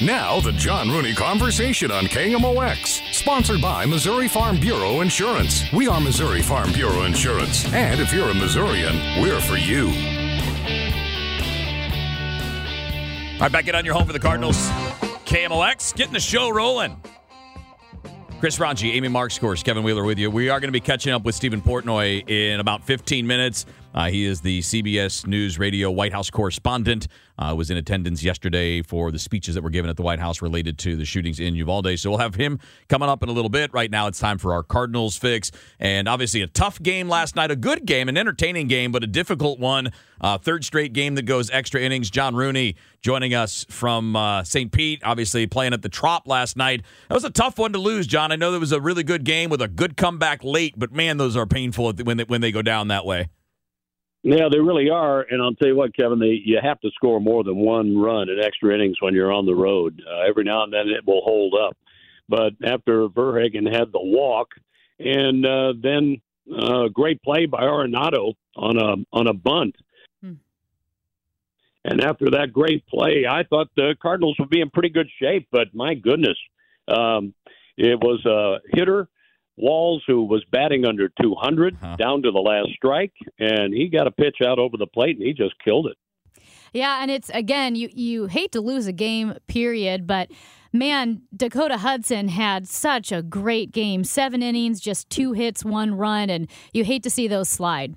Now, the John Rooney Conversation on KMOX, sponsored by Missouri Farm Bureau Insurance. We are Missouri Farm Bureau Insurance, and if you're a Missourian, we're for you. All right, back in on your home for the Cardinals. KMOX, getting the show rolling. Chris Ranji, Amy Marks, course, Kevin Wheeler with you. We are going to be catching up with Steven Portnoy in about 15 minutes. Uh, he is the CBS News Radio White House correspondent. Uh, was in attendance yesterday for the speeches that were given at the White House related to the shootings in Uvalde. So we'll have him coming up in a little bit. Right now, it's time for our Cardinals fix. And obviously, a tough game last night, a good game, an entertaining game, but a difficult one. Uh, third straight game that goes extra innings. John Rooney joining us from uh, St. Pete, obviously playing at the Trop last night. That was a tough one to lose, John. I know there was a really good game with a good comeback late, but man, those are painful when they, when they go down that way. Yeah, they really are. And I'll tell you what, Kevin, they, you have to score more than one run in extra innings when you're on the road. Uh, every now and then it will hold up. But after Verhagen had the walk, and uh, then a uh, great play by Arenado on a on a bunt. Hmm. And after that great play, I thought the Cardinals would be in pretty good shape. But my goodness, um, it was a hitter Walls, who was batting under 200, huh. down to the last strike, and he got a pitch out over the plate, and he just killed it. Yeah, and it's again, you you hate to lose a game, period, but man, Dakota Hudson had such a great game. Seven innings, just two hits, one run, and you hate to see those slide.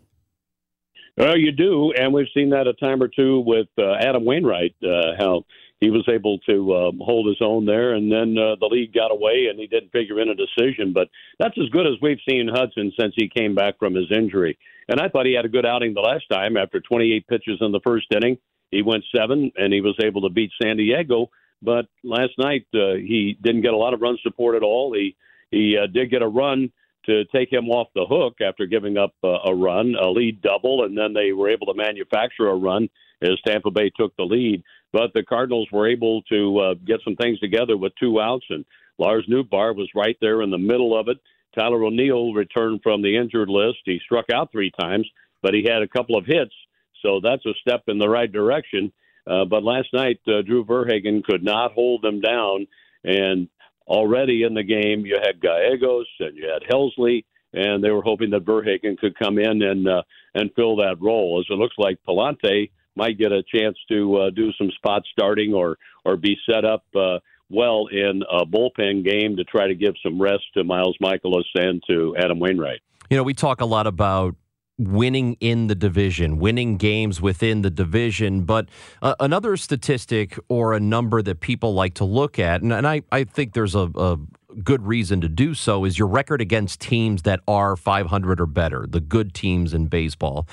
Well, you do, and we've seen that a time or two with uh, Adam Wainwright. Uh, how he was able to um, hold his own there, and then uh, the league got away, and he didn't figure in a decision. But that's as good as we've seen Hudson since he came back from his injury. And I thought he had a good outing the last time. After 28 pitches in the first inning, he went seven, and he was able to beat San Diego. But last night uh, he didn't get a lot of run support at all. He he uh, did get a run to take him off the hook after giving up uh, a run, a lead double, and then they were able to manufacture a run as Tampa Bay took the lead. But the Cardinals were able to uh, get some things together with two outs, and Lars Nootbaar was right there in the middle of it. Tyler O'Neill returned from the injured list. He struck out three times, but he had a couple of hits, so that's a step in the right direction. Uh, but last night, uh, Drew Verhagen could not hold them down, and already in the game, you had Gallegos and you had Helsley, and they were hoping that Verhagen could come in and uh, and fill that role. As it looks like Pallante might get a chance to uh, do some spot starting or or be set up uh, well in a bullpen game to try to give some rest to Miles Mikolas and to Adam Wainwright. You know, we talk a lot about winning in the division, winning games within the division. But uh, another statistic or a number that people like to look at, and, and I, I think there's a, a good reason to do so, is your record against teams that are 500 or better, the good teams in baseball.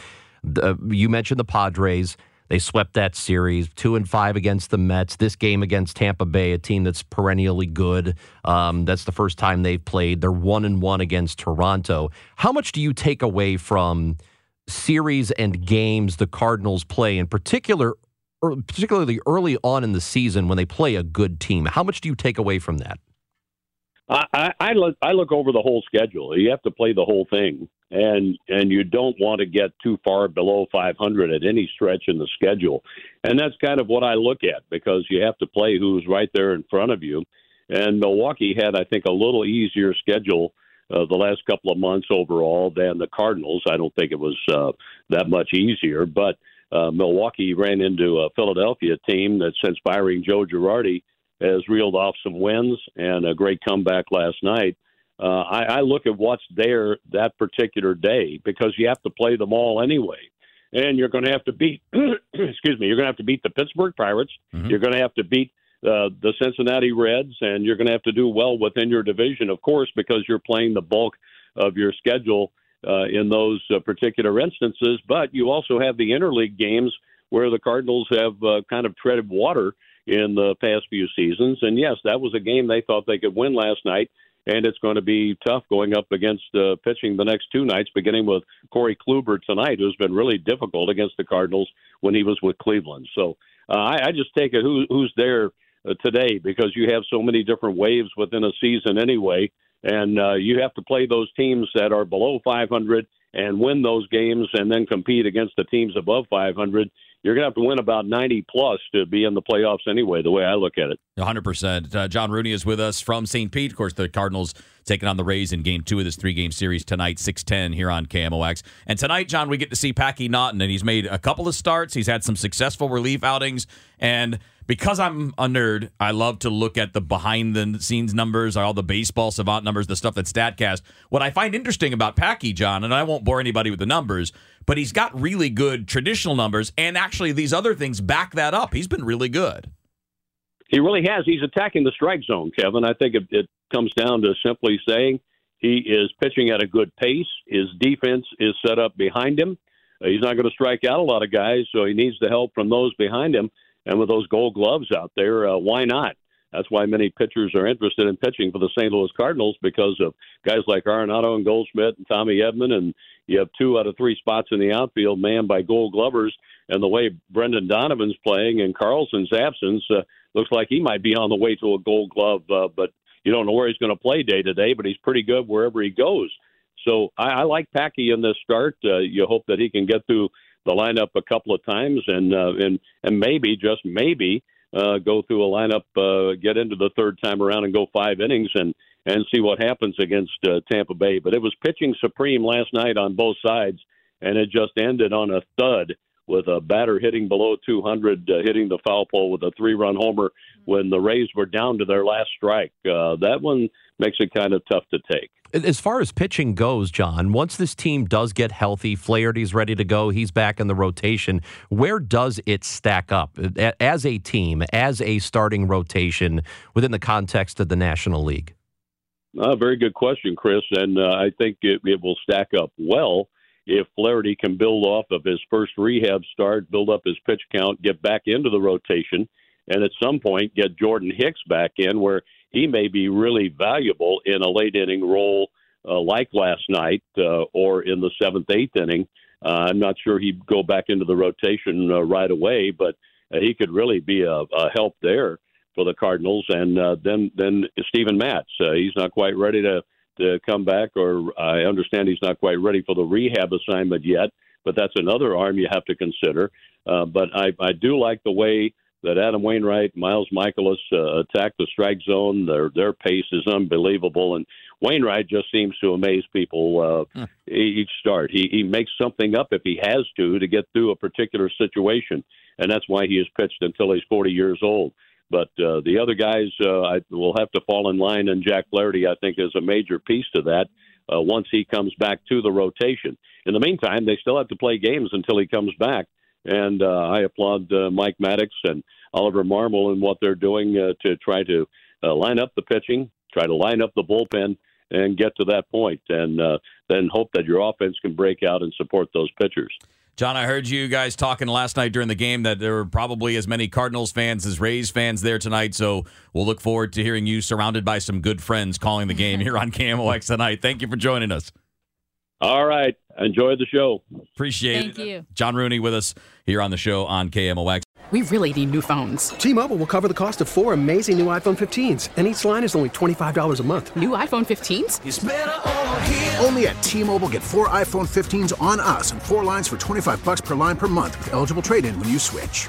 The, you mentioned the Padres. They swept that series, two and five against the Mets. This game against Tampa Bay, a team that's perennially good. Um, that's the first time they've played. They're one and one against Toronto. How much do you take away from series and games the Cardinals play, in particular, particularly early on in the season when they play a good team? How much do you take away from that? I, I look I look over the whole schedule. You have to play the whole thing, and and you don't want to get too far below 500 at any stretch in the schedule, and that's kind of what I look at because you have to play who's right there in front of you. And Milwaukee had, I think, a little easier schedule uh, the last couple of months overall than the Cardinals. I don't think it was uh, that much easier, but uh, Milwaukee ran into a Philadelphia team that, since firing Joe Girardi, has reeled off some wins and a great comeback last night. Uh, I, I look at what's there that particular day because you have to play them all anyway. And you're going to have to beat, excuse me, you're going to have to beat the Pittsburgh Pirates. Mm-hmm. You're going to have to beat uh, the Cincinnati Reds, and you're going to have to do well within your division, of course, because you're playing the bulk of your schedule uh, in those uh, particular instances. But you also have the interleague games where the Cardinals have uh, kind of treaded water in the past few seasons. And yes, that was a game they thought they could win last night. And it's going to be tough going up against uh, pitching the next two nights, beginning with Corey Kluber tonight, who's been really difficult against the Cardinals when he was with Cleveland. So uh, I, I just take it who, who's there uh, today because you have so many different waves within a season anyway, and uh, you have to play those teams that are below 500 and win those games, and then compete against the teams above 500 you're going to have to win about 90 plus to be in the playoffs anyway, the way I look at it. 100%. Uh, John Rooney is with us from St. Pete. Of course, the Cardinals taking on the Rays in game two of this three game series tonight, 610 here on KMOX. And tonight, John, we get to see Packy Naughton, and he's made a couple of starts. He's had some successful relief outings. And because I'm a nerd, I love to look at the behind the scenes numbers, all the baseball savant numbers, the stuff that StatCast. What I find interesting about Packy, John, and I won't bore anybody with the numbers, but he's got really good traditional numbers, and actually these other things back that up. He's been really good. He really has. He's attacking the strike zone, Kevin. I think it, it comes down to simply saying he is pitching at a good pace. His defense is set up behind him. Uh, he's not going to strike out a lot of guys, so he needs the help from those behind him. And with those gold gloves out there, uh, why not? That's why many pitchers are interested in pitching for the St. Louis Cardinals because of guys like Arenado and Goldschmidt and Tommy Edman. And you have two out of three spots in the outfield manned by gold glovers. And the way Brendan Donovan's playing in Carlson's absence, uh, looks like he might be on the way to a gold glove. Uh, but you don't know where he's going to play day to day, but he's pretty good wherever he goes. So I, I like Packy in this start. Uh, you hope that he can get through the lineup a couple of times and uh, and and maybe just maybe uh, go through a lineup, uh, get into the third time around, and go five innings and and see what happens against uh, Tampa Bay. But it was pitching supreme last night on both sides, and it just ended on a thud with a batter hitting below 200, uh, hitting the foul pole with a three-run homer when the Rays were down to their last strike. Uh, that one makes it kind of tough to take. As far as pitching goes, John, once this team does get healthy, Flaherty's ready to go, he's back in the rotation. Where does it stack up as a team, as a starting rotation within the context of the National League? Uh, very good question, Chris. And uh, I think it, it will stack up well if Flaherty can build off of his first rehab start, build up his pitch count, get back into the rotation, and at some point get Jordan Hicks back in where he may be really valuable in a late inning role uh, like last night uh, or in the seventh, eighth inning. Uh, I'm not sure he'd go back into the rotation uh, right away, but uh, he could really be a, a help there for the Cardinals. And uh, then then Steven Matz, uh, he's not quite ready to to come back, or I understand he's not quite ready for the rehab assignment yet. But that's another arm you have to consider. Uh, but I I do like the way that Adam Wainwright, Miles Mikolas uh, attack the strike zone. Their their pace is unbelievable, and Wainwright just seems to amaze people uh, huh. each start. He he makes something up if he has to to get through a particular situation, and that's why he has pitched until he's 40 years old. But uh, the other guys uh, I will have to fall in line, and Jack Flaherty, I think, is a major piece to that. Uh, once he comes back to the rotation. In the meantime, they still have to play games until he comes back and uh, I applaud uh, Mike Maddux and Oliver Marmol and what they're doing uh, to try to uh, line up the pitching, try to line up the bullpen, and get to that point, and uh, then hope that your offense can break out and support those pitchers. John, I heard you guys talking last night during the game that there were probably as many Cardinals fans as Rays fans there tonight. So we'll look forward to hearing you surrounded by some good friends calling the game here on KMOX tonight. Thank you for joining us. All right. Enjoy the show. Appreciate it. Thank it. you. John Rooney with us here on the show on KMOX. We really need new phones. T Mobile will cover the cost of four amazing new iPhone 15s, and each line is only $25 a month. New iPhone 15s? Only at T Mobile get four iPhone 15s on us and four lines for 25 bucks per line per month with eligible trade in when you switch.